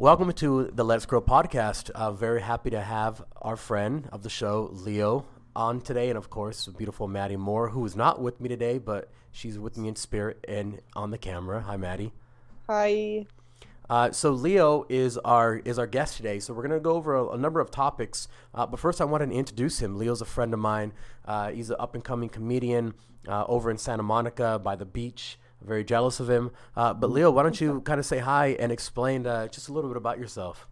Welcome to the Let's Grow podcast. Uh, very happy to have our friend of the show, Leo, on today, and of course, beautiful Maddie Moore, who is not with me today, but she's with me in spirit and on the camera. Hi, Maddie. Hi. Uh, so Leo is our is our guest today. So we're gonna go over a, a number of topics. Uh, but first, I wanted to introduce him. Leo's a friend of mine. Uh, he's an up and coming comedian uh, over in Santa Monica by the beach very jealous of him. Uh, but Leo, why don't you kind of say hi and explain uh, just a little bit about yourself?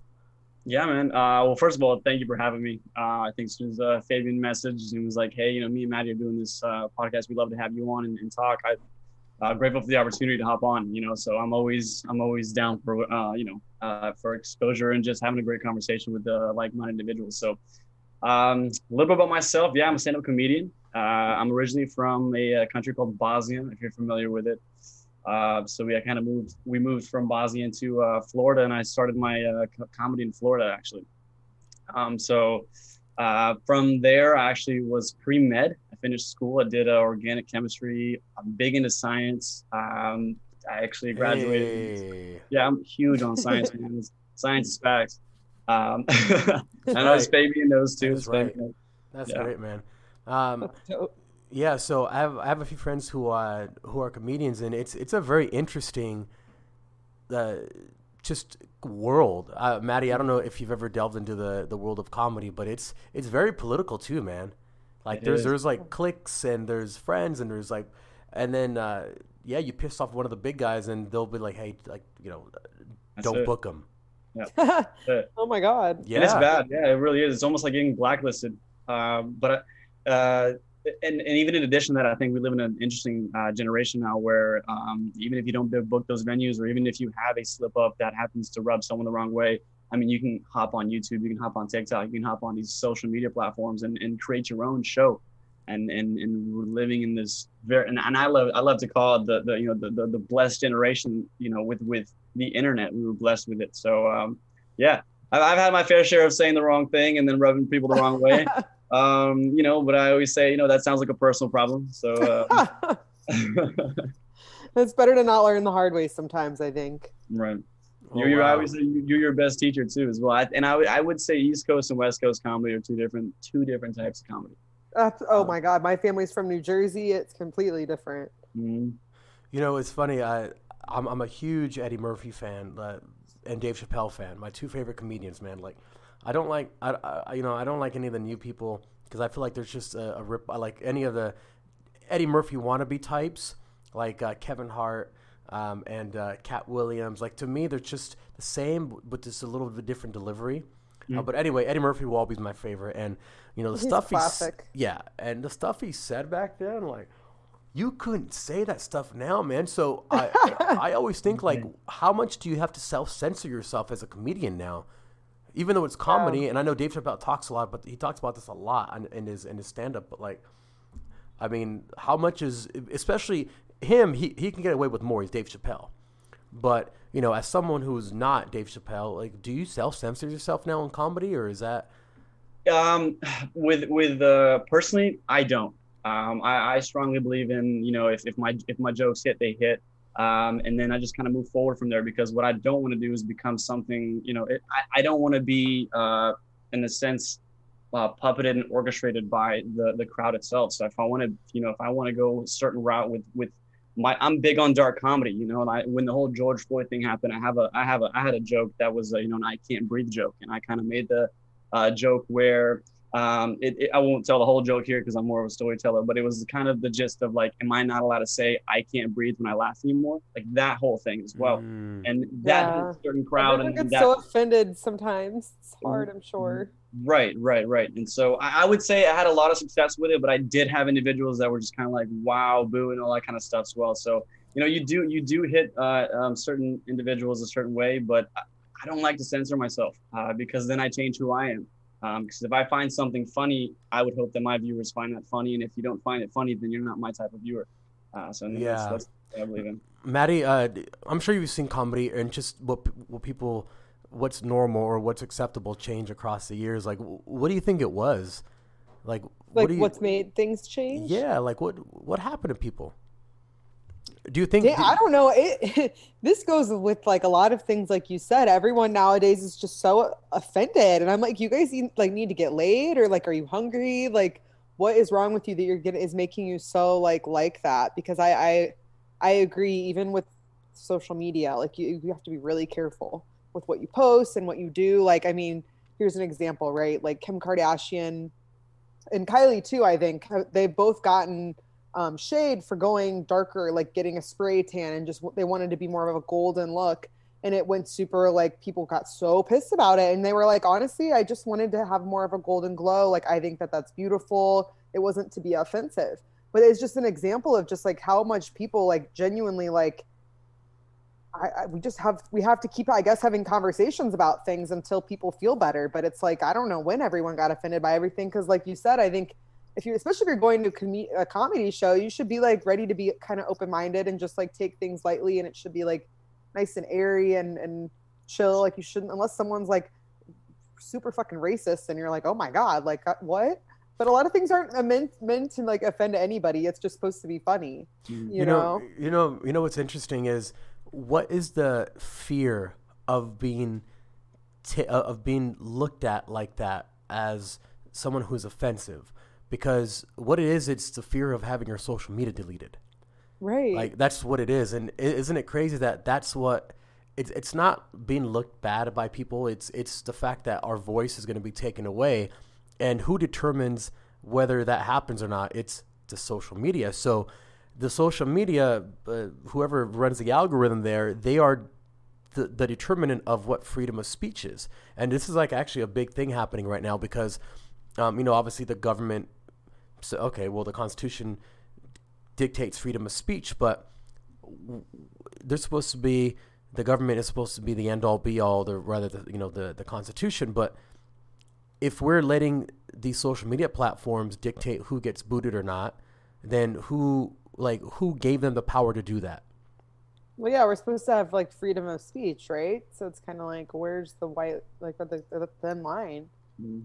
Yeah, man. Uh, well, first of all, thank you for having me. Uh, I think as soon as uh, Fabian messaged and was like, "Hey, you know, me and Maddie are doing this uh, podcast. We'd love to have you on and, and talk." I uh, grateful for the opportunity to hop on. You know, so I'm always I'm always down for uh, you know uh, for exposure and just having a great conversation with uh, like-minded individuals. So um, a little bit about myself. Yeah, I'm a stand-up comedian. Uh, I'm originally from a, a, country called Bosnia, if you're familiar with it. Uh, so we kind of moved. We moved from Bosnia into uh, Florida, and I started my uh, comedy in Florida actually. Um, so uh, from there, I actually was pre med. I finished school. I did uh, organic chemistry. I'm big into science. Um, I actually graduated. Hey. Yeah, I'm huge on science. man. Science is facts. Um, I was right. Fabian knows too. That's, right. That's yeah. great, man. Um, yeah, so I have I have a few friends who uh who are comedians, and it's it's a very interesting, uh, just world. Uh, Maddie, I don't know if you've ever delved into the the world of comedy, but it's it's very political too, man. Like it there's is. there's like cliques and there's friends and there's like, and then uh, yeah, you piss off one of the big guys and they'll be like, hey, like you know, That's don't it. book them. Yeah. oh my god. Yeah, and it's bad. Yeah, it really is. It's almost like getting blacklisted. Um, but uh, and, and even in addition to that, I think we live in an interesting uh, generation now where um, even if you don't book those venues, or even if you have a slip up that happens to rub someone the wrong way, I mean, you can hop on YouTube, you can hop on TikTok, you can hop on these social media platforms and, and create your own show. And, and and we're living in this very and, and I love I love to call it the, the you know the, the, the blessed generation you know with with the internet we were blessed with it so um, yeah I've, I've had my fair share of saying the wrong thing and then rubbing people the wrong way Um, you know, but I always say, you know, that sounds like a personal problem. So uh, it's better to not learn the hard way sometimes. I think. Right. Oh, you're, you're wow. obviously you're your best teacher too as well. I, and I, I would say East Coast and West Coast comedy are two different two different types of comedy. Uh, oh my God, my family's from New Jersey. It's completely different. Mm-hmm. You know, it's funny. I I'm, I'm a huge Eddie Murphy fan uh, and Dave Chappelle fan. My two favorite comedians, man. Like I don't like I, I you know I don't like any of the new people because I feel like there's just a, a rip. I like any of the Eddie Murphy wannabe types like uh, Kevin Hart um, and uh, Katt Williams. Like to me, they're just the same, but just a little bit different delivery. Mm. Uh, but anyway, Eddie Murphy will always be my favorite, and you know the he's stuff classic. he's yeah, and the stuff he said back then, like you couldn't say that stuff now, man. So I I always think like, how much do you have to self censor yourself as a comedian now? Even though it's comedy, yeah. and I know Dave Chappelle talks a lot, but he talks about this a lot in, in his in his stand up. But like, I mean, how much is especially him? He he can get away with more. He's Dave Chappelle, but you know, as someone who's not Dave Chappelle, like, do you self censor yourself now in comedy, or is that? Um, with with uh, personally, I don't. Um, I, I strongly believe in you know if, if my if my jokes hit, they hit. Um, and then I just kind of move forward from there because what I don't want to do is become something, you know, it, I, I, don't want to be, uh, in a sense, uh, puppeted and orchestrated by the the crowd itself. So if I want to, you know, if I want to go a certain route with with my, I'm big on dark comedy, you know, and I when the whole George Floyd thing happened, I have a I have a I had a joke that was a, you know, an I can't breathe joke, and I kind of made the uh, joke where um, it, it, I won't tell the whole joke here because I'm more of a storyteller, but it was kind of the gist of like, am I not allowed to say I can't breathe when I laugh anymore? Like that whole thing as well. Mm. And that yeah. certain crowd and gets that, so offended sometimes. It's hard, I'm sure. Right, right, right. And so I, I, would say I had a lot of success with it, but I did have individuals that were just kind of like, wow, boo, and all that kind of stuff as well. So you know, you do you do hit uh, um, certain individuals a certain way, but I, I don't like to censor myself uh, because then I change who I am. Because um, if I find something funny, I would hope that my viewers find that funny. And if you don't find it funny, then you're not my type of viewer. Uh, so yeah, that's, that's what I believe in. Maddie, uh, I'm sure you've seen comedy and just what what people, what's normal or what's acceptable change across the years. Like, what do you think it was? Like, like what what's made things change? Yeah, like what what happened to people? Do you think? Yeah, I don't know. It this goes with like a lot of things, like you said. Everyone nowadays is just so offended, and I'm like, you guys need, like need to get laid, or like, are you hungry? Like, what is wrong with you that you're getting is making you so like like that? Because I I I agree. Even with social media, like you you have to be really careful with what you post and what you do. Like, I mean, here's an example, right? Like Kim Kardashian and Kylie too. I think they've both gotten um, shade for going darker, like getting a spray tan, and just they wanted to be more of a golden look. And it went super like people got so pissed about it, and they were like, honestly, I just wanted to have more of a golden glow. Like I think that that's beautiful. It wasn't to be offensive, but it's just an example of just like how much people like genuinely like. I, I, we just have we have to keep I guess having conversations about things until people feel better. But it's like I don't know when everyone got offended by everything because, like you said, I think if you especially if you're going to com- a comedy show you should be like ready to be kind of open-minded and just like take things lightly and it should be like nice and airy and and chill like you shouldn't unless someone's like super fucking racist and you're like oh my god like uh, what but a lot of things aren't meant meant to like offend anybody it's just supposed to be funny mm. you, you know? know you know you know what's interesting is what is the fear of being t- of being looked at like that as someone who's offensive because what it is, it's the fear of having your social media deleted. Right. Like that's what it is, and isn't it crazy that that's what it's it's not being looked bad by people. It's it's the fact that our voice is going to be taken away, and who determines whether that happens or not? It's the social media. So the social media, uh, whoever runs the algorithm there, they are the, the determinant of what freedom of speech is. And this is like actually a big thing happening right now because, um, you know, obviously the government so okay, well the Constitution dictates freedom of speech, but they're supposed to be the government is supposed to be the end all be all, the rather the you know the the Constitution. But if we're letting these social media platforms dictate who gets booted or not, then who like who gave them the power to do that? Well, yeah, we're supposed to have like freedom of speech, right? So it's kind of like, where's the white, like the, the thin line? Mm-hmm.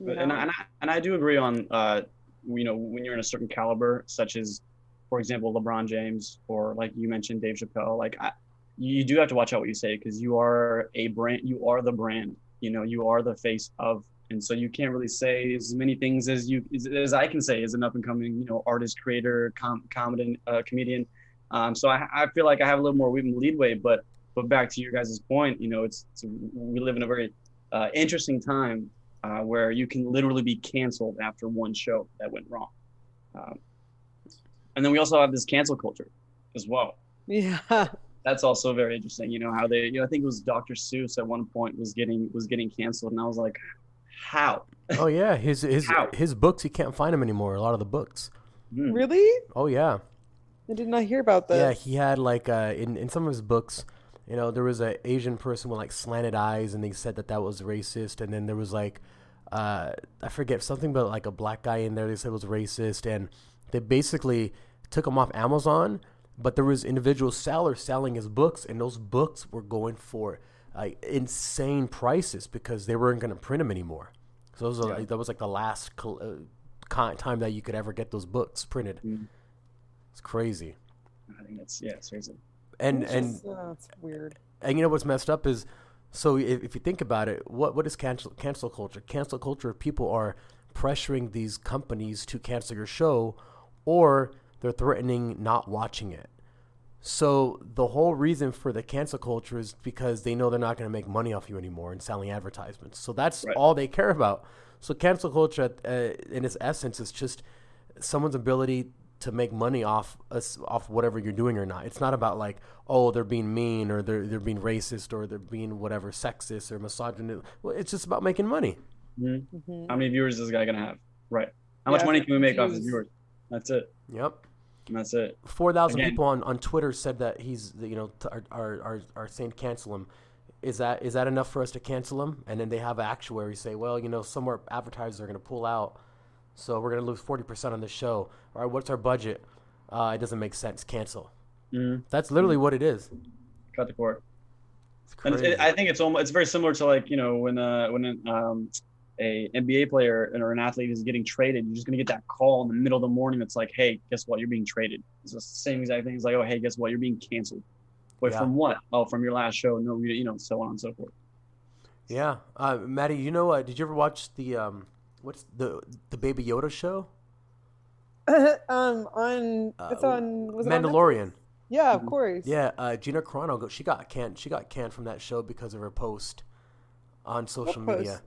But, and, I, and, I, and I do agree on uh, you know when you're in a certain caliber such as for example lebron james or like you mentioned dave chappelle like I, you do have to watch out what you say because you are a brand you are the brand you know you are the face of and so you can't really say as many things as you as, as i can say as an up and coming you know artist creator com- comedian uh, comedian. Um, so I, I feel like i have a little more leadway but but back to your guys' point you know it's, it's we live in a very uh, interesting time uh, where you can literally be canceled after one show that went wrong. Um, and then we also have this cancel culture as well. Yeah. That's also very interesting. You know how they, you know, I think it was Dr. Seuss at one point was getting was getting canceled, and I was like, how? Oh yeah, his his how? his books he can't find them anymore. A lot of the books. Hmm. Really? Oh yeah. I did not hear about that. Yeah, he had like uh, in in some of his books, you know, there was an Asian person with like slanted eyes, and they said that that was racist. And then there was like, uh, I forget something, but like a black guy in there they said was racist, and they basically took him off Amazon. But there was individual sellers selling his books, and those books were going for like insane prices because they weren't going to print them anymore. So yeah. like, that was like the last uh, time that you could ever get those books printed. Mm. It's crazy. I think that's yeah, it's crazy and it's and uh, weird. And you know what's messed up is, so if, if you think about it, what what is cancel cancel culture? Cancel culture. People are pressuring these companies to cancel your show, or they're threatening not watching it. So the whole reason for the cancel culture is because they know they're not going to make money off you anymore and selling advertisements. So that's right. all they care about. So cancel culture, uh, in its essence, is just someone's ability to make money off us off whatever you're doing or not. It's not about like oh they're being mean or they're they're being racist or they're being whatever sexist or misogynist. Well, it's just about making money. Mm-hmm. Mm-hmm. How many viewers is this guy gonna have? Right. How yeah, much money can we make views. off his viewers? That's it. Yep. And that's it. Four thousand people on, on Twitter said that he's you know are, are are are saying cancel him. Is that is that enough for us to cancel him? And then they have actuaries say, well, you know, somewhere advertisers are going to pull out so we're gonna lose forty percent on the show. All right, what's our budget? Uh, it doesn't make sense. Cancel. Mm-hmm. That's literally mm-hmm. what it is. Cut the cord. And it, I think it's almost it's very similar to like you know when uh when um a NBA player or an athlete is getting traded, you're just gonna get that call in the middle of the morning that's like, hey, guess what? You're being traded. It's the same exact thing. It's like, oh, hey, guess what? You're being canceled. Wait, Yeah. from what? Oh, from your last show. No, you you know, so on and so forth. Yeah, uh, Maddie, you know, uh, did you ever watch the um, what's the the Baby Yoda show, um, on it's Uh, on was it on Mandalorian? Yeah, of Mhm. course. Yeah, uh, Gina Carano, she got canned. She got canned from that show because of her post on social post? media.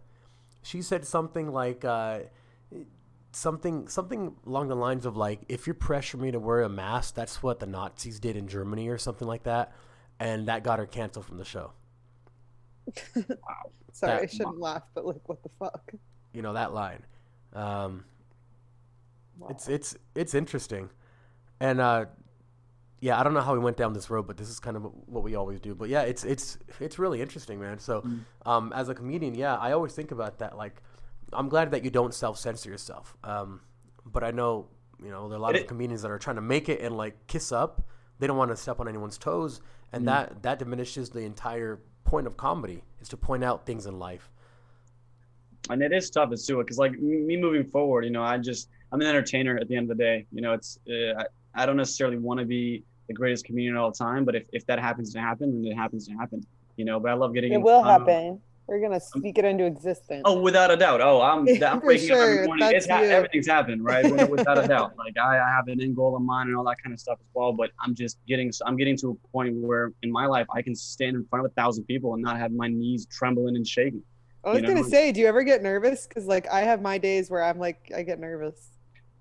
She said something like uh, something something along the lines of like, if you pressure me to wear a mask, that's what the Nazis did in Germany or something like that, and that got her canceled from the show. wow. Sorry, I shouldn't laugh, but like, what the fuck? You know that line. Um, Wow. It's it's it's interesting, and uh, yeah, I don't know how we went down this road, but this is kind of what we always do. But yeah, it's it's it's really interesting, man. So, Mm. um, as a comedian, yeah, I always think about that. Like, I'm glad that you don't self censor yourself. Um, but I know you know there are a lot It- of comedians that are trying to make it and like kiss up. They don't want to step on anyone's toes, and Mm. that that diminishes the entire point of comedy is to point out things in life. And it is tough as too because like me moving forward you know i just i'm an entertainer at the end of the day you know it's uh, I, I don't necessarily want to be the greatest comedian all the time but if, if that happens to happen then it happens to happen you know but i love getting It will um, happen. We're gonna speak it into existence. oh without a doubt. Oh i'm, I'm waking up every morning. It's ha- everything's happened right? Without a doubt. Like I, I have an end goal in mind and all that kind of stuff as well but i'm just getting i'm getting to a point where in my life i can stand in front of a thousand people and not have my knees trembling and shaking I was you gonna say, do you ever get nervous? Because like I have my days where I'm like, I get nervous.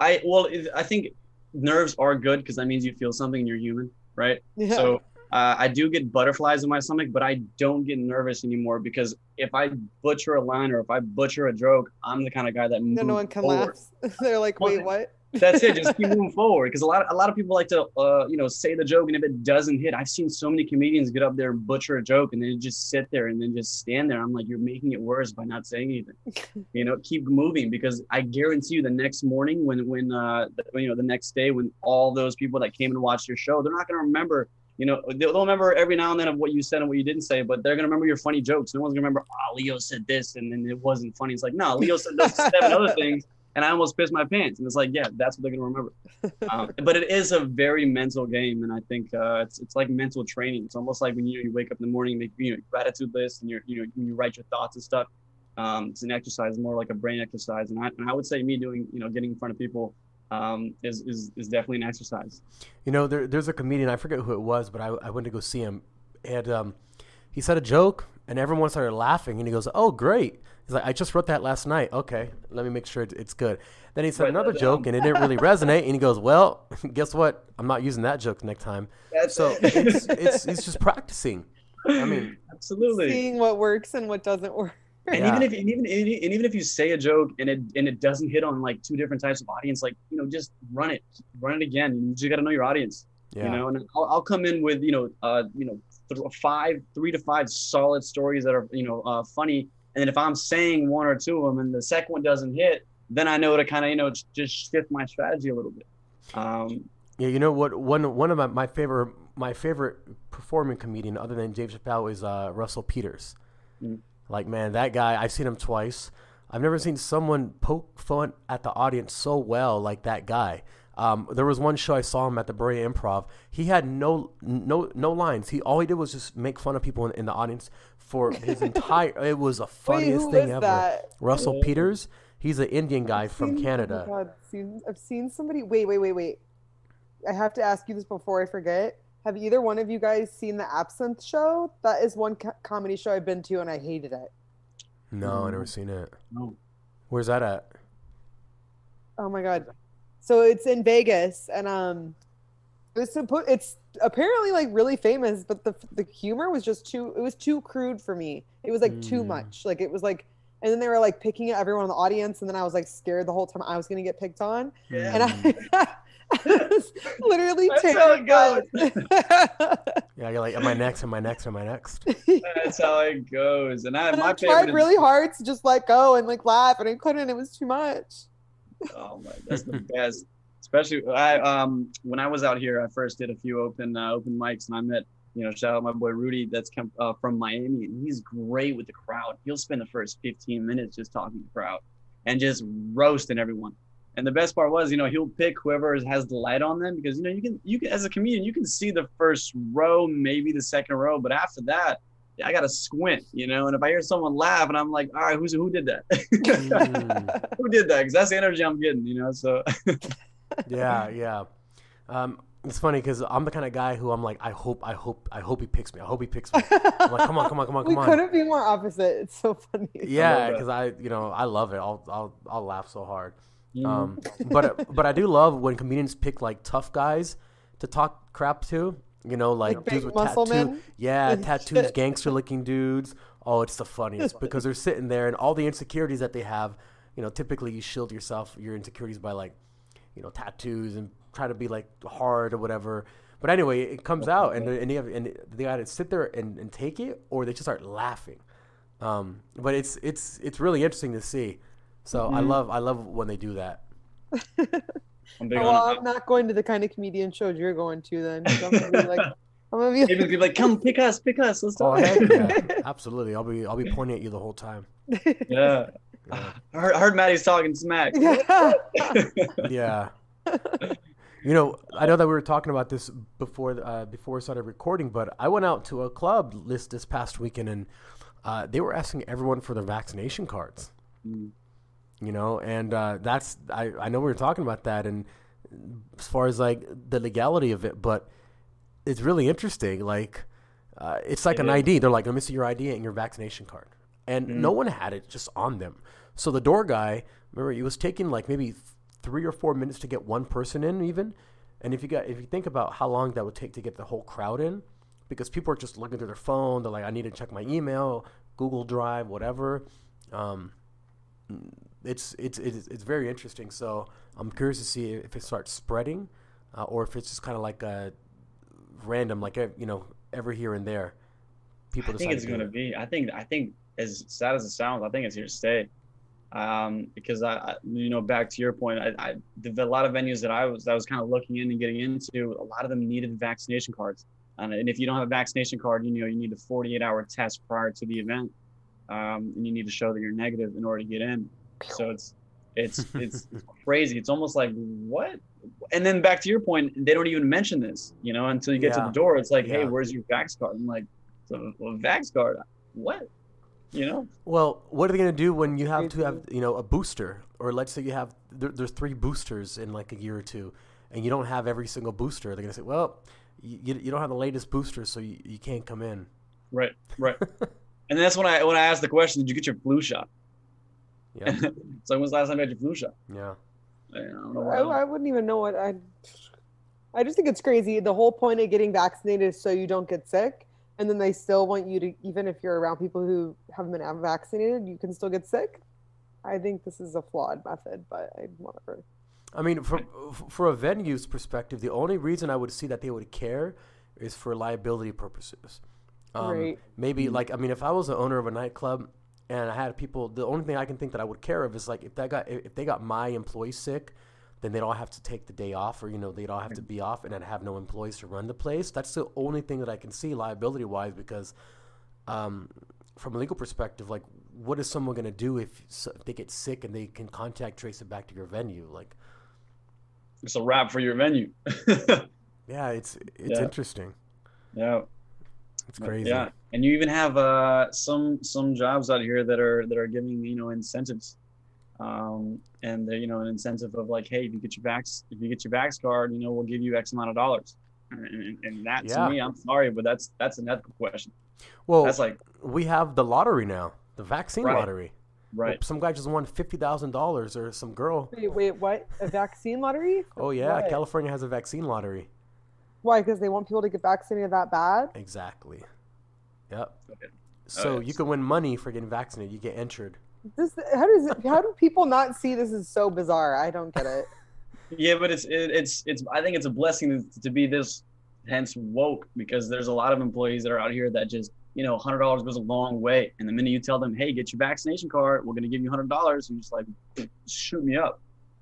I well, I think nerves are good because that means you feel something and you're human, right? Yeah. So uh, I do get butterflies in my stomach, but I don't get nervous anymore because if I butcher a line or if I butcher a joke, I'm the kind of guy that no, no one can forward. laugh. They're like, wait, what? That's it. Just keep moving forward because a lot, a lot of people like to, uh, you know, say the joke and if it doesn't hit, I've seen so many comedians get up there and butcher a joke and then just sit there and then just stand there. I'm like, you're making it worse by not saying anything. you know, keep moving because I guarantee you, the next morning when, when, uh, the, you know, the next day when all those people that came and watched your show, they're not going to remember. You know, they'll they'll remember every now and then of what you said and what you didn't say, but they're gonna remember your funny jokes. No one's gonna remember, oh, Leo said this and then it wasn't funny. It's like, no, Leo said those seven other things and I almost pissed my pants. And it's like, yeah, that's what they're gonna remember. Um, but it is a very mental game, and I think uh, it's it's like mental training. It's almost like when you you wake up in the morning, make you know gratitude list, and you're you know when you write your thoughts and stuff. Um, it's an exercise, more like a brain exercise, and I and I would say me doing you know getting in front of people um, is is is definitely an exercise. You know, there, there's a comedian. I forget who it was, but I, I went to go see him, and um, he said a joke, and everyone started laughing, and he goes, "Oh, great!" He's like, "I just wrote that last night. Okay, let me make sure it's good." Then he said Write that another joke, and it didn't really resonate, and he goes, "Well, guess what? I'm not using that joke next time." That's So it's it's it's just practicing. I mean, absolutely. Seeing what works and what doesn't work. And Yeah. even if and even and even if you say a joke and it and it doesn't hit on like two different types of audience, like you know, just run it, run it again. You just got to know your audience. yeah, you know and I'll, I'll come in with you know uh you know th- five three to five solid stories that are you know uh funny and then if i'm saying one or two of them and the second one doesn't hit then i know to kind of you know just shift my strategy a little bit um yeah. You know what? One one of my, my favorite my favorite performing comedian, other than Dave Chappelle, is uh, Russell Peters. Mm. Like, man, that guy. I've seen him twice. I've never seen someone poke fun at the audience so well like that guy. Um, there was one show I saw him at the Brea Improv. He had no no no lines. He all he did was just make fun of people in, in the audience for his entire. It was the Wait, funniest who thing is ever. that? Russell Yeah. Peters. He's an Indian guy I've from seen- Canada. Oh my God, seen, I've seen somebody. Wait, wait, wait, wait. I have to ask you this before I forget. Have either one of you guys seen the Absinthe Show? That is one co- comedy show I've been to and I hated it. No, I never seen it. no. Where's that at? Oh my god. So it's in Vegas and um it's suppo- it's apparently like really famous, but the the humor was just too it was too crude for me. It was like too Mm. much. Like it was like and then they were like picking at everyone in the audience and then I was like scared the whole time I was going to get picked on. Yeah. And I, I was literally That's how it goes. Yeah, you're like, am I next? Am I next? Am I next? that's how it goes and i and my I favorite tried is- really hard to just let go and like laugh and I couldn't. It was too much. Oh my, that's the best. Especially I um when I was out here, I first did a few open uh, open mics, and I met You know, shout out my boy Rudy that's come uh, from Miami, and he's great with the crowd. He'll spend the first 15 minutes just talking to the crowd and just roasting everyone. And the best part was, you know, he'll pick whoever has the light on them because you know you can you can as a comedian you can see the first row, maybe the second row, but after that, I gotta squint, you know. And if I hear someone laugh, and I'm like, all right, who's who did that? Mm. who did that? Because that's the energy I'm getting, you know. So yeah, yeah. Um, it's funny because I'm the kind of guy who I'm like, I hope, I hope, I hope he picks me. I hope he picks me. I'm like, come on, come on, come on, we come on. couldn't be more opposite. It's so funny. Yeah, because I, you know, I love it. I'll, I'll, I'll laugh so hard. you know, Um, but but I do love when comedians pick like tough guys to talk crap to. You know, like, Like dudes with tattoos. yeah, tattoos, gangster looking dudes. Oh, it's the funniest because they're sitting there and all the insecurities that they have. You know, typically you shield yourself your insecurities by like, you know, tattoos and try to be like hard or whatever. But anyway, it comes out and they- and they have, and they got to sit there and, and take it, or they just start laughing. Um, but it's it's it's really interesting to see. So I Mhm. love I love when they do that. I'm Oh, well, on I'm not going to the kind of comedian shows you're going to then. 'cause I'm gonna be like, I'm gonna be it. Maybe like, come pick us, pick us. Let's Oh talk. heck yeah, absolutely. I'll be I'll be pointing at you the whole time. yeah. Yeah. I heard, I heard Maddie's talking smack. yeah. yeah. You know, I know that we were talking about this before uh, before we started recording, but I went out to a club list this past weekend, and uh, they were asking everyone for their vaccination cards. Mm. You know, and uh, that's I, I know we were talking about that, and as far as like the legality of it, but it's really interesting. Like, uh, it's like It an is. ID. They're like, let me see your ID and your vaccination card, and Mhm. no one had it just on them. So the door guy, remember, it was taking like maybe three or four minutes to get one person in, even. And if you got if you think about how long that would take to get the whole crowd in, because people are just looking through their phone, they're like, I need to check my email, Google Drive, whatever. Um, it's it's it's it's very interesting. So I'm curious to see if it starts spreading, uh, or if it's just kind of like a random, like you know, every here and there. People I think it's going to be. I think. I think as sad as it sounds, I think it's here to stay. Um, because I, I, you know, back to your point, I, I, the, a lot of venues that I was, I was kind of looking in and getting into, a lot of them needed vaccination cards. And, and if you don't have a vaccination card, you know, you need a 48 hour test prior to the event. Um, and you need to show that you're negative in order to get in. So it's, it's, it's, it's crazy. It's almost like what? And then back to your point, they don't even mention this, you know, until you get Yeah. to the door. It's like, hey, where's your vax card? I'm like, so, well, vax card, what? You know? Well, what are they going to do when you have to have you know a booster, or let's say you have there, there's three boosters in like a year or two, and you don't have every single booster? They're going to say, well, you, you don't have the latest booster, so you, you can't come in. Right, right. and that's when I when I asked the question, did you get your flu shot? Yeah, It's like, when's the last time you had your flu shot? yeah, I don't know. I, I wouldn't even know what I. I just think it's crazy. The whole point of getting vaccinated is so you don't get sick, and then they still want you to, even if you're around people who haven't been vaccinated, you can still get sick. I think this is a flawed method, but I, whatever. I mean, from for a venue's perspective, the only reason I would see that they would care is for liability purposes. Um, Right. Maybe like I mean, if I was the owner of a nightclub and I had people, the only thing I can think that I would care of is like if that got if they got my employee sick, then they'd all have to take the day off, or you know they'd all have to be off, and I'd have no employees to run the place. That's the only thing that I can see liability wise because. Um, from a legal perspective, like, what is someone going to do if, if they get sick and they can contact trace it back to your venue? Like, It's a wrap for your venue. Yeah, it's it's Yeah. interesting. yeah. It's crazy. Yeah, and you even have uh, some some jobs out here that are that are giving you know incentives, um, and they're, you know an incentive of like, hey, if you get your vax if you get your vax card, you know we'll give you X amount of dollars, and, and, and that Yeah. to me, I'm sorry, but that's that's an ethical question. Well, That's like we have the lottery now, the vaccine Right. lottery. right. Some guy just won fifty thousand dollars, or some girl. Wait, wait, what? A vaccine lottery? Oh yeah, Why? California has a vaccine lottery. Why? Because they want people to get vaccinated that bad? Exactly. Yep. Okay. So Okay. you can win money for getting vaccinated. You get entered. This how does it, how do people not see this is so bizarre? I don't get it. Yeah, but it's it, it's it's. I think it's a blessing to, to be this hence woke because there's a lot of employees that are out here that just you know hundred dollars goes a long way, and the minute you tell them, hey, get your vaccination card, we're gonna give you hundred dollars, and just like shoot me up,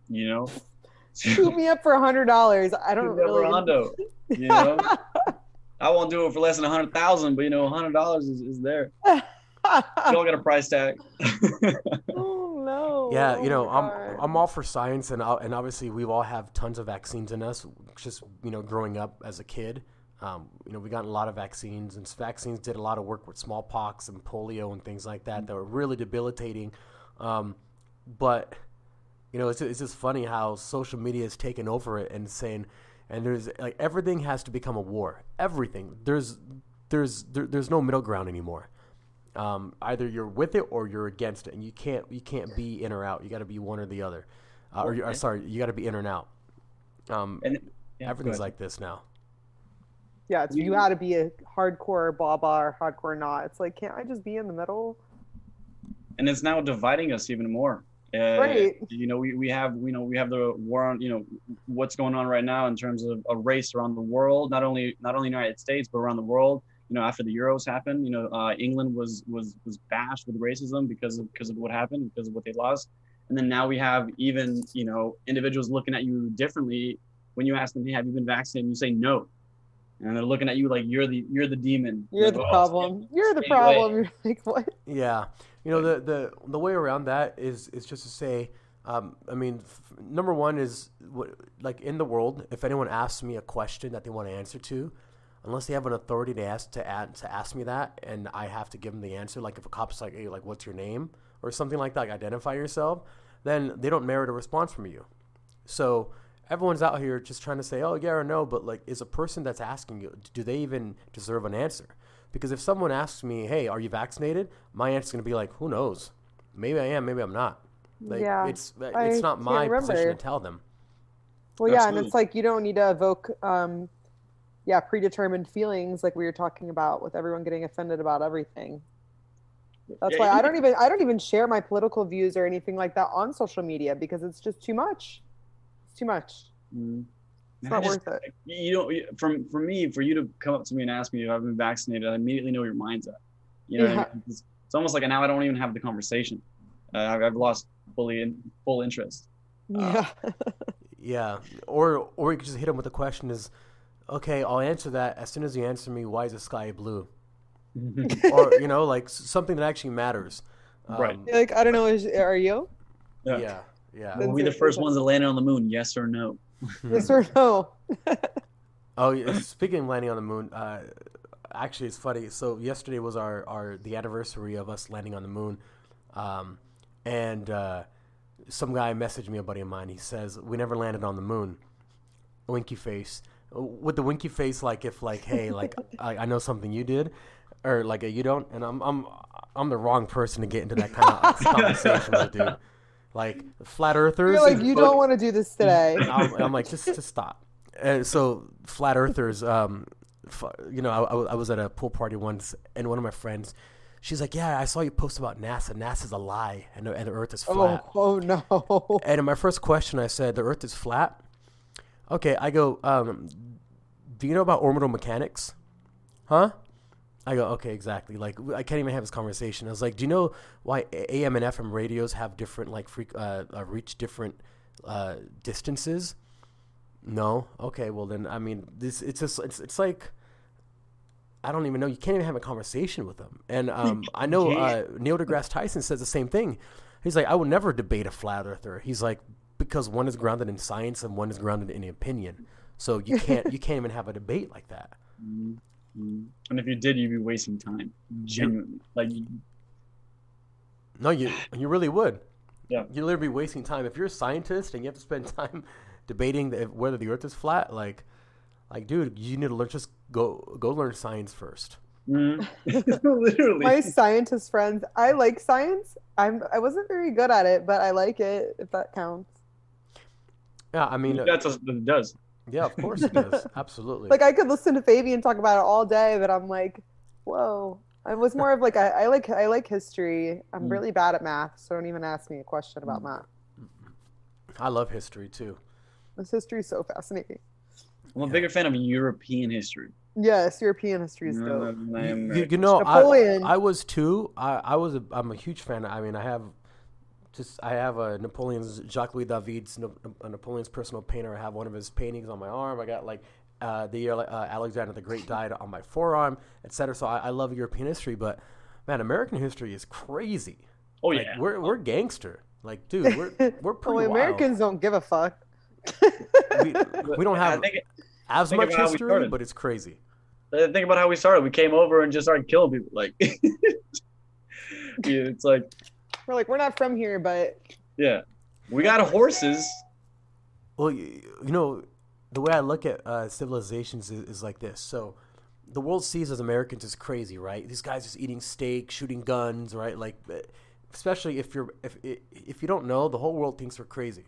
you know. Shoot me up for a hundred dollars. I don't Shoot me up for a really. hundo, you know. I won't do it for less than a hundred thousand, but you know, a hundred dollars is, is there. You don't get a price tag. oh no. Yeah, Oh you know, my I'm God. I'm all for science, and and obviously we all have tons of vaccines in us. Just you know, growing up as a kid, um, you know, we got a lot of vaccines, and vaccines did a lot of work with smallpox and polio and things like that that were really debilitating. Um, but you know, it's it's just funny how social media has taken over it and saying, and there's like everything has to become a war. Everything there's there's there, there's no middle ground anymore. Um, either you're with it or you're against it, and you can't you can't be in or out. You got to be one or the other, uh, or you, or sorry, you got to be in or out. Um, And yeah, everything's like this now. Yeah, it's, you You- got to be a hardcore blah blah or hardcore not. It's like, can't I just be in the middle? and it's now dividing us even more. Uh, Right. You know, we, we have you know we have the war on you know what's going on right now in terms of a race around the world, not only not only United States but around the world. You know, after the Euros happened, you know, uh, England was was was bashed with racism because of because of what happened because of what they lost, and then now we have even you know individuals looking at you differently when you ask them, "Hey, have you been vaccinated?" and you say no, and they're looking at you like you're the you're the demon. You're Like, the "Oh, stay- problem. You're the problem. You're like, what? Yeah, you know the the the way around that is is just to say, um, I mean, f- number one is what, like in the world, if anyone asks me a question that they want to answer to, unless they have an authority to ask to add, to ask me that, and I have to give them the answer, like if a cop's like, hey, like what's your name or something like that, like identify yourself, then they don't merit a response from you. So everyone's out here just trying to say, oh yeah or no, but like, is a person that's asking you, do they even deserve an answer? Because if someone asks me, hey, are you vaccinated? My answer's gonna be like, who knows? Maybe I am, maybe I'm not. Like, Yeah, it's it's I not can't my position to tell them. Well, yeah, and it's like you don't need to evoke, um, yeah, predetermined feelings like we were talking about with everyone getting offended about everything. That's Yeah, why I don't even I don't even share my political views or anything like that on social media because it's just too much. It's too much. Mm. It's not just- worth it. you know, from for me, for you to come up to me and ask me if I've been vaccinated, I immediately know your mind's at. You know, what I mean? it's, it's almost like now I don't even have the conversation. Uh, I've, I've lost fully in, full interest. Yeah. Yeah, or or you could just hit them with the question: Is okay? I'll answer that as soon as you answer me. Why is the sky blue? or you know, like something that actually matters. Right. Um, like I don't know, is, are you? Yeah. yeah, yeah. Were we the first ones that landed on the moon? Yes or no? Yes or no? Oh, yeah, speaking of landing on the moon, uh, actually, it's funny. So yesterday was our, our the anniversary of us landing on the moon, um, and uh, some guy messaged me, a buddy of mine. He says we never landed on the moon. Winky face with the winky face, like if like hey, like I, I know something you did, or like you don't, and I'm I'm I'm the wrong person to get into that kind of conversation with, dude. Like flat earthers. You're like you don't want to do this today. I'm, I'm like, just, just stop. And so flat earthers, um, f- you know, I, I, I was at a pool party once, and one of my friends, she's like, "Yeah, I saw you post about NASA. NASA's a lie, and the, and the Earth is flat." Oh, oh no. And in my first question, I said, "The Earth is flat." Okay, I go, um, "Do you know about orbital mechanics?" Huh? I go, okay, exactly. Like, I can't even have this conversation. I was like, do you know why AM and FM radios have different, like, freak, uh, uh, reach different uh, distances? No. Okay. Well, then, I mean, this it's just it's it's like I don't even know. You can't even have a conversation with them. And um, I know uh, Neil deGrasse Tyson says the same thing. He's like, I would never debate a flat earther. He's like, because one is grounded in science and one is grounded in opinion. So you can't you can't even have a debate like that. Mm, mm. And if you did, you'd be wasting time. Genuinely, like you- No, you you really would. Yeah. You literally be wasting time if you're a scientist and you have to spend time debating the, whether the Earth is flat. Like, like, dude, you need to learn. Just go go learn science first. Mm. literally. My scientist friends, I like science. I'm I wasn't very good at it, but I like it if that counts. Yeah, I mean, That's what it does. yeah, of course it does. Absolutely. Like I could listen to Fabian talk about it all day, but I'm like, whoa. I was more of like I, I like I like history. I'm Mm. really bad at math, so don't even ask me a question about Mm. math. I love history too. This history is so fascinating. I'm a Yeah. bigger fan of European history. Yes, European history is than dope. I You, you, know, I, I was too. I, I was. A, I'm a huge fan. I mean, I have just. I have a Napoleon's Jacques Louis David's Na- Napoleon's personal painter. I have one of his paintings on my arm. I got like uh, the year uh, Alexander the Great died on my forearm, etc. So I, I love European history, but man, American history is crazy. Oh Like, yeah. we're we're gangster. Like, dude, we're we're Well, pretty Americans don't give a fuck. We, we don't I have think as think much about how we history, but it's crazy. think about how we started. We came over and just started killing people. Like, yeah, it's like, We're like, we're not from here, but yeah, we got horses. Well, you, you know, the way I look at uh, civilizations is, is like this. So, the world sees as Americans as crazy, right? These guys just eating steak, shooting guns, right? Like, uh, especially if you're if if you don't know, the whole world thinks we're crazy,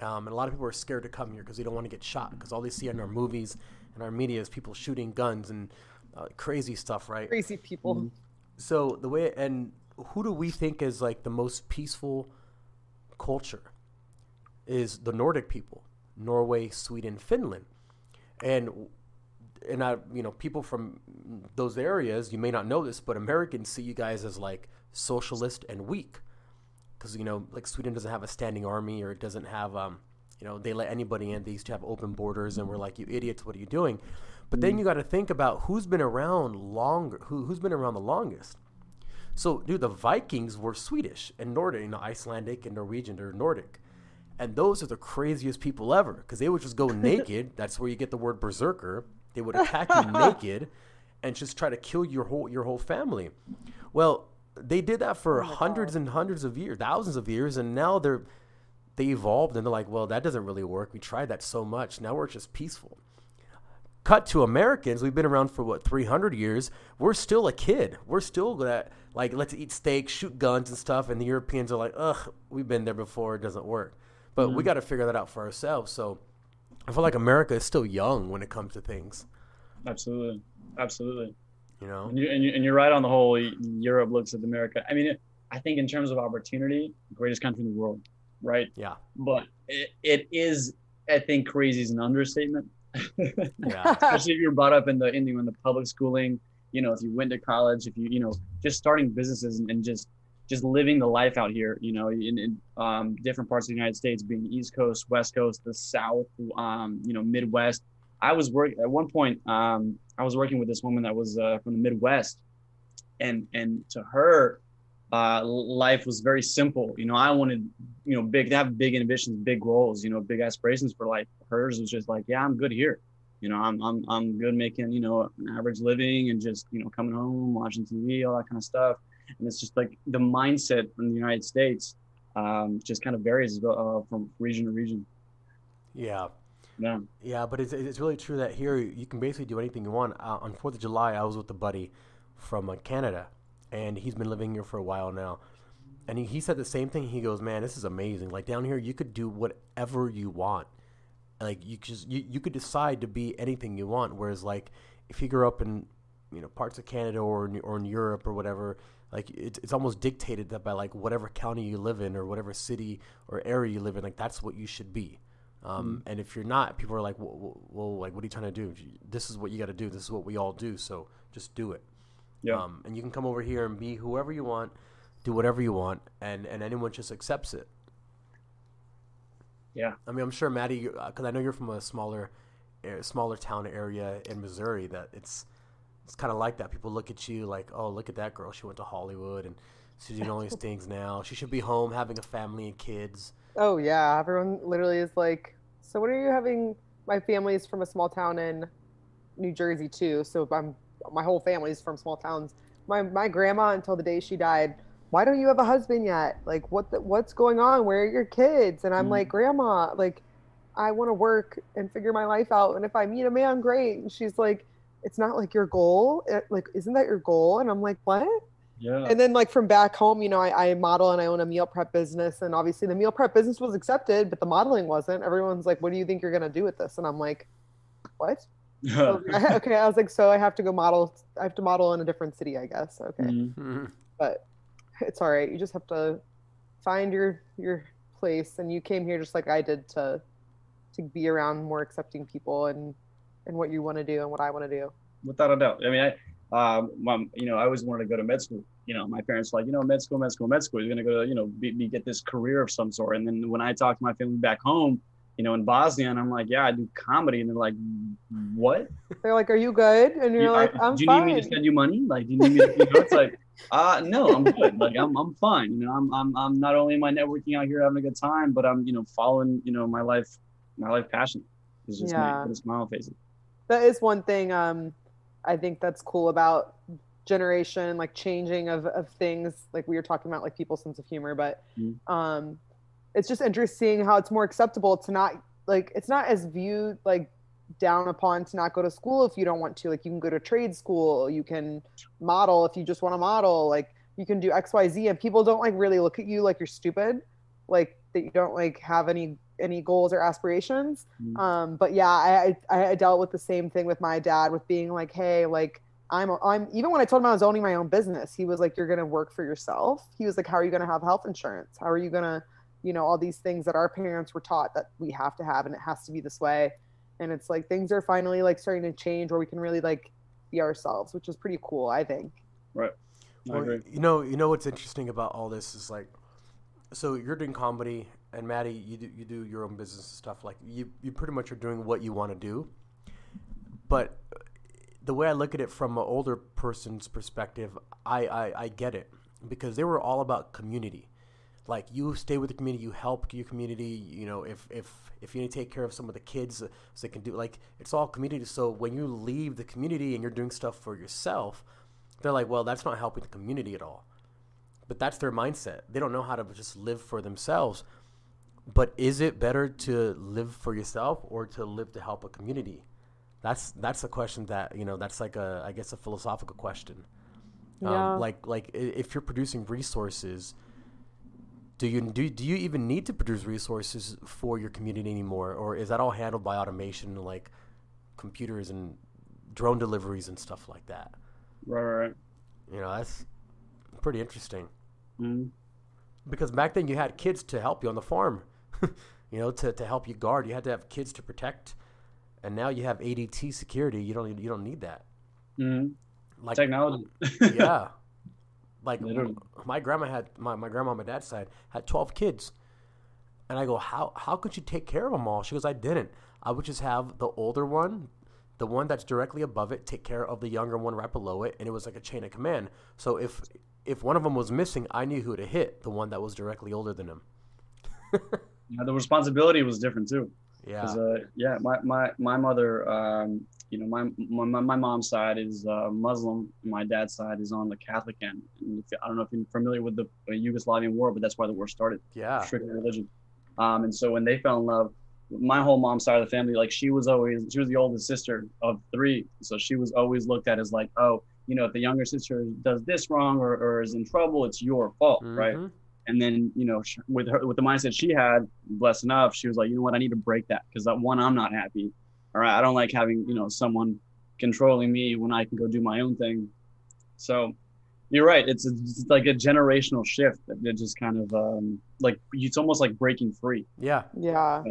um, and a lot of people are scared to come here because they don't want to get shot because all they see in our movies and our media is people shooting guns and uh, crazy stuff, right? crazy people. So the way and who do we think is like the most peaceful culture is the Nordic people, Norway, Sweden, Finland, and and I you know people from those areas you may not know this, but Americans see you guys as like socialist and weak because you know like Sweden doesn't have a standing army or it doesn't have um you know they let anybody in. They used to have open borders, and we're like you idiots, what are you doing? But then you got to think about who's been around longer, who who's been around the longest. So, dude, the Vikings were Swedish and Nordic, you know, Icelandic and Norwegian. They're Nordic, and those are the craziest people ever because they would just go naked. That's where you get the word berserker. They would attack you naked and just try to kill your whole your whole family. Well, they did that for Oh hundreds and hundreds of years, thousands of years, and now they're they evolved and they're like, well, that doesn't really work. We tried that so much. Now we're just peaceful. Cut to Americans, we've been around for what 300 years. We're still a kid. We're still that like let's eat steak, shoot guns and stuff. And the Europeans are like, ugh, we've been there before. It doesn't work. But we mm. got to figure that out for ourselves. So I feel like America is still young when it comes to things. Absolutely, absolutely. You know? And, you, and, you, and you're right on the whole. Europe looks at America. I mean, it, I think in terms of opportunity, greatest country in the world, right? Yeah. But it, it is, I think, crazy is an understatement. Yeah. Especially if you're brought up in the in the, in the public schooling. You know, if you went to college, if you you know just starting businesses and, and just just living the life out here. You know, in, in um, different parts of the United States, being East Coast, West Coast, the South, um, you know, Midwest. I was work at one point. Um, I was working with this woman that was uh, from the Midwest, and and to her, uh, life was very simple. You know, I wanted, you know, big to have big ambitions, big goals, you know, big aspirations for life. Hers was just like, yeah, I'm good here. You know, I'm I'm I'm good making, you know, an average living and just, you know, coming home, watching TV, all that kind of stuff. And it's just like the mindset in the United States um, just kind of varies uh, from region to region. Yeah. Yeah. Yeah, but it's, it's really true that here you can basically do anything you want. Uh, on Fourth of July, I was with a buddy from uh, Canada, and he's been living here for a while now. And he, he said the same thing. He goes, "Man, this is amazing. Like down here, you could do whatever you want. Like you just you, you could decide to be anything you want. Whereas like if you grew up in you know parts of Canada or in, or in Europe or whatever, like it's it's almost dictated that by like whatever county you live in or whatever city or area you live in, like that's what you should be." Um, And if you're not, people are like, well, well, like, what are you trying to do? This is what you got to do. This is what we all do. So just do it. Yeah. Um, and you can come over here and be whoever you want, do whatever you want, and, and anyone just accepts it. Yeah. I mean, I'm sure Maddie, because I know you're from a smaller, uh, smaller town area in Missouri. That it's it's kind of like that. People look at you like, oh, look at that girl. She went to Hollywood and she's doing all these things now. She should be home having a family and kids. Oh yeah, everyone literally is like, so what are you having? My family's from a small town in New Jersey too, so I'm my whole family's from small towns. My my grandma until the day she died. Why don't you have a husband yet? Like what the, what's going on? Where are your kids? And I'm Mm. like, grandma, like I want to work and figure my life out. And if I meet a man, great. And she's like, it's not like your goal. It, like, isn't that your goal? And I'm like, what? Yeah. and then like from back home you know I, I model and i own a meal prep business and obviously the meal prep business was accepted but the modeling wasn't everyone's like what do you think you're going to do with this and i'm like what Okay i was like so i have to go model i have to model in a different city i guess okay Mhm. but it's all right you just have to find your your place and you came here just like i did to to be around more accepting people and and what you want to do and what i want to do without a doubt. I mean, I, um, my, you know, I always wanted to go to med school. You know, my parents were like, you know, med school, med school, med school. You're gonna go to, you know, be, be, get this career of some sort. And then when I talked to my family back home, you know, in Bosnia. And I'm like, yeah, I do comedy. And they're like, what? They're like, "Are you good?" And you're You- like, "I'm do you fine." need me to send you money? Like, do you need me to, you know, it's like, uh, no, I'm good. Like, I'm, I'm fine. You know, I'm, I'm, I'm not only am I networking out here having a good time, but I'm, you know, following, you know, my life, my life passion is just Yeah. put a smile on faces. that is one thing um i think that's cool about generation like changing of, of things like we were talking about like people's sense of humor but Mhm. um it's just interesting how it's more acceptable to not like it's not as viewed like down upon to not go to school if you don't want to. Like you can go to trade school you can model if you just want to model like you can do xyz and people don't like really look at you like you're stupid like that you don't like have any any goals or aspirations. Mhm. um but yeah I, I i dealt with the same thing with my dad with being like hey like i'm i'm even when i told him i was owning my own business he was like you're gonna work for yourself. He was like how are you gonna have health insurance? How are you gonna you know all these things that our parents were taught that we have to have and it has to be this way and it's like things are finally like starting to change where we can really like be ourselves which is pretty cool i think I Well, agree. you know, you know what's interesting about all this is like, so you're doing comedy, and Maddie, you do, you do your own business and stuff. Like you, you pretty much are doing what you want to do. But the way I look at it from an older person's perspective, I, I, I get it because they were all about community. Like you stay with the community, you help your community. You know, if if if you need to take care of some of the kids, uh, so they can do like it's all community. So when you leave the community and you're doing stuff for yourself, they're like, well, that's not helping the community at all. But that's their mindset. They don't know how to just live for themselves. But is it better to live for yourself or to live to help a community? That's that's a question that you know. That's like a I guess a philosophical question. Yeah. Um, like like if you're producing resources, do you do do you even need to produce resources for your community anymore, or is that all handled by automation like computers and drone deliveries and stuff like that? Right, right, right. You know, that's pretty interesting. Mhm. Because back then you had kids to help you on the farm, you know, to, to help you guard. You had to have kids to protect, and now you have ADT security. You don't you don't need that. Mhm. Like Technology. yeah, like my grandma had my, my grandma on my dad's side had twelve kids, and I go how how could you take care of them all? She goes I didn't. I would just have the older one, the one that's directly above it, take care of the younger one right below it, and it was like a chain of command. So if if one of them was missing, I knew who to hit, the one that was directly older than him. Yeah, the responsibility was different too. Yeah. uh, yeah, my, my, my mother, um, you know, my, my, my mom's side is uh, Muslim. My dad's side is on the Catholic end. And if, I don't know if you're familiar with the uh, Yugoslavian war, but that's why the war started. yeah. strictly religion. Um, and so when they fell in love, my whole mom's side of the family, like she was always, she was the oldest sister of three. So she was always looked at as like, oh, you know, if the younger sister does this wrong or, or is in trouble, it's your fault, right? Mhm. And then, you know, with her, with the mindset she had, blessed enough, she was like, you know what, I need to break that because that one, I'm not happy. All right, I don't like having, you know, someone controlling me when I can go do my own thing. So you're right. It's, a, it's like a generational shift that that just kind of um, like it's almost like breaking free. Yeah. yeah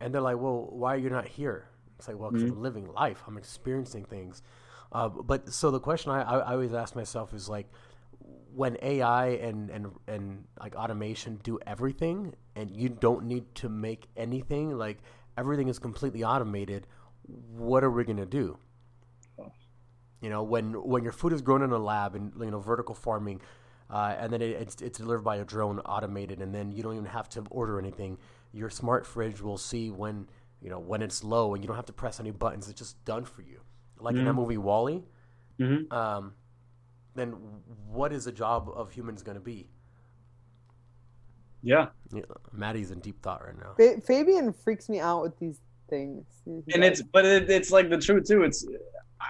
And they're like, well, why are you not here? It's like, well, because Mhm. I'm living life. I'm experiencing things. Uh, but so the question I, I, I always ask myself is like, when AI and, and, and like automation do everything and you don't need to make anything, like everything is completely automated, what are we going to do? You know, when, when your food is grown in a lab and, you know, vertical farming, uh, and then it, it's, it's delivered by a drone automated and then you don't even have to order anything your smart fridge will see when you know when it's low and you don't have to press any buttons it's just done for you like in that Mhm. movie WALL-E Mm-hmm. um, then what is the job of humans going to be Yeah, yeah, maddie's in deep thought right now fabian freaks me out with these things He and it's but it, it's like the truth too. It's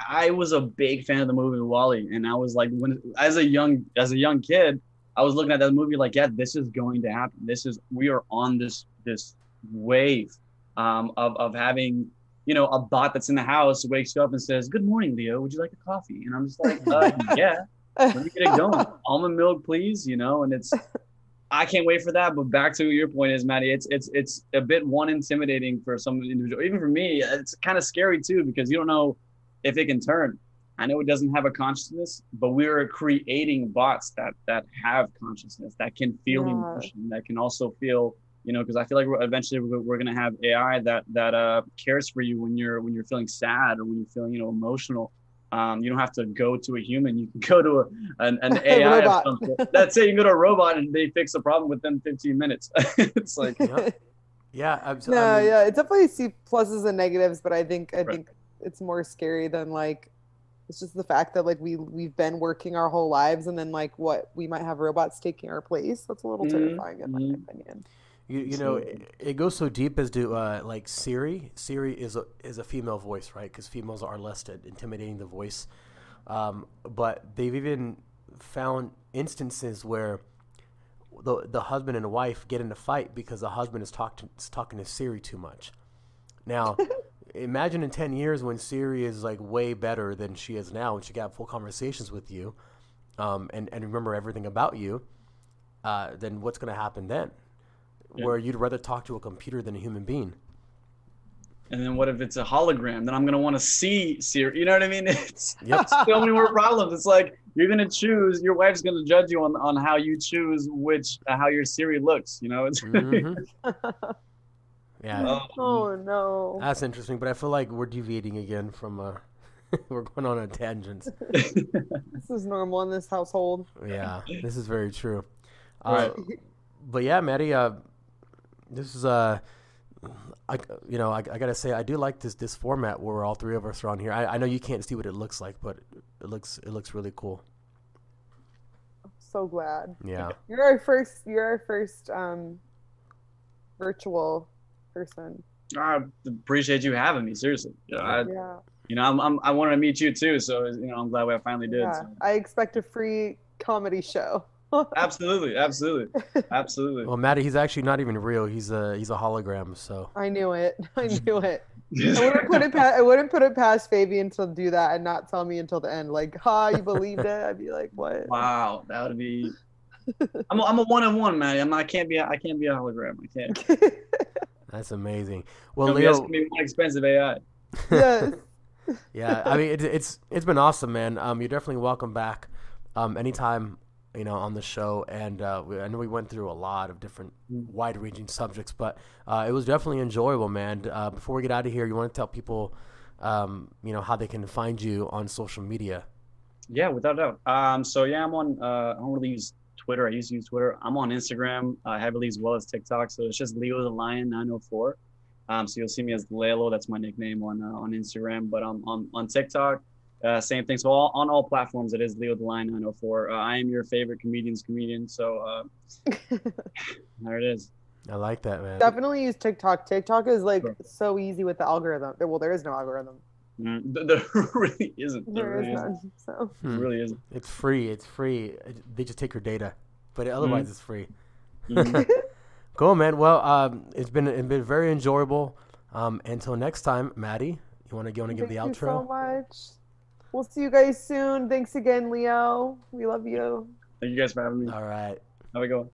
I was a big fan of the movie WALL-E, and I was like when as a young as a young kid, I was looking at that movie like, yeah, this is going to happen. This is we are on this this wave um, of of having you know a bot that's in the house wakes you up and says, "Good morning, Leo. Would you like a coffee?" And I'm just like, uh, yeah. Let me get it going. Almond milk, please. You know, and it's I can't wait for that. But back to your point is, Maddie, it's it's it's a bit one intimidating for some individual. Even for me, it's kind of scary too because you don't know if it can turn. I know it doesn't have a consciousness, but we're creating bots that that have consciousness, that can feel Yeah. emotion, that can also feel you know, because I feel like we're, eventually we're, we're gonna have AI that that uh, cares for you when you're when you're feeling sad or when you're feeling you know emotional. Um, you don't have to go to a human. You can go to a, an, an AI. of Robot. some. That's it. You can go to a robot and they fix the problem within 15 minutes. it's like Yeah. Yeah, abs- I no, mean, yeah, it definitely see pluses and negatives, but I think I Right. think it's more scary than like it's just the fact that like we we've been working our whole lives and then like what we might have robots taking our place. That's a little Mhm, terrifying in my mhm. opinion. You, you know, it, it goes so deep as to uh, like Siri. Siri is a is a female voice, right? Because females are less at intimidating the voice. Um, but they've even found instances where the the husband and wife get in a fight because the husband is talking is talking to Siri too much. Now, imagine in ten years when Siri is like way better than she is now, and she got full conversations with you, um, and and remember everything about you. Uh, then what's going to happen then? Yeah. Where you'd rather talk to a computer than a human being. And then what if it's a hologram? Then I'm gonna want to see Siri. You know what I mean? It's Yep. so many more problems. It's like you're gonna choose. Your wife's gonna judge you on, on how you choose which uh, how your Siri looks. You know, it's Mhm. Yeah, Oh, Oh no. that's interesting. But I feel like we're deviating again from. Uh, we're going on a tangent. This is normal in this household. Yeah, this is very true. Uh, Right. But yeah, Maddie, uh, this is uh, I you know I, I gotta say I do like this this format where all three of us are on here. I, I know you can't see what it looks like, but it looks it looks really cool. So glad. Yeah. You're our first you're our first um virtual person. I appreciate you having me. Seriously, you know, I, Yeah. you know, I'm, I'm I wanted to meet you too. So you know, I'm glad we finally did. Yeah. so. I expect a free comedy show. Absolutely, absolutely, absolutely. Well, Maddie, he's actually not even real. He's a he's a hologram. So I knew it. I knew it. I wouldn't put it past, I wouldn't put it past Fabian to do that and not tell me until the end. Like, ha, you believed it? I'd be like, what? wow, that would be. I'm a, I'm a one on one, Maddie. I'm, I can't be a, I can't be a hologram. I can't. that's amazing. Well, Nobody else Leo, can be more expensive AI. yes. yeah, I mean it, it's it's been awesome, man. Um, you're definitely welcome back. Um, anytime you know on the show, and uh, we, I know we went through a lot of different wide-ranging subjects, but uh, it was definitely enjoyable, man. Uh, before we get out of here, you want to tell people, um, you know, how they can find you on social media. Yeah, without a doubt. Um, so yeah, I'm on. Uh, I don't really use Twitter. I used to use Twitter. I'm on Instagram uh, heavily as well as TikTok. So it's just Leo the Lion 904. Um, so you'll see me as Lelo. That's my nickname on uh, on Instagram. But I'm on on TikTok. Uh, same thing. So all, on all platforms, it is Leo the Lion 904. Uh, I am your favorite comedian's comedian. So uh, there it is. I like that, man. Definitely use TikTok. TikTok is like Sure. so easy with the algorithm. Well, there is no algorithm. Mm, there really isn't. There There is really isn't. none. So Hmm. There really isn't. It's free. It's free. They just take your data, but otherwise it's free. Mhm. Cool, man. Well, um, it's been it's been very enjoyable. Um, until next time, Maddie, you want to go and give thank the you outro? so much. We'll see you guys soon. Thanks again, Leo. We love you. Thank you guys for having me. All right. Have a good one.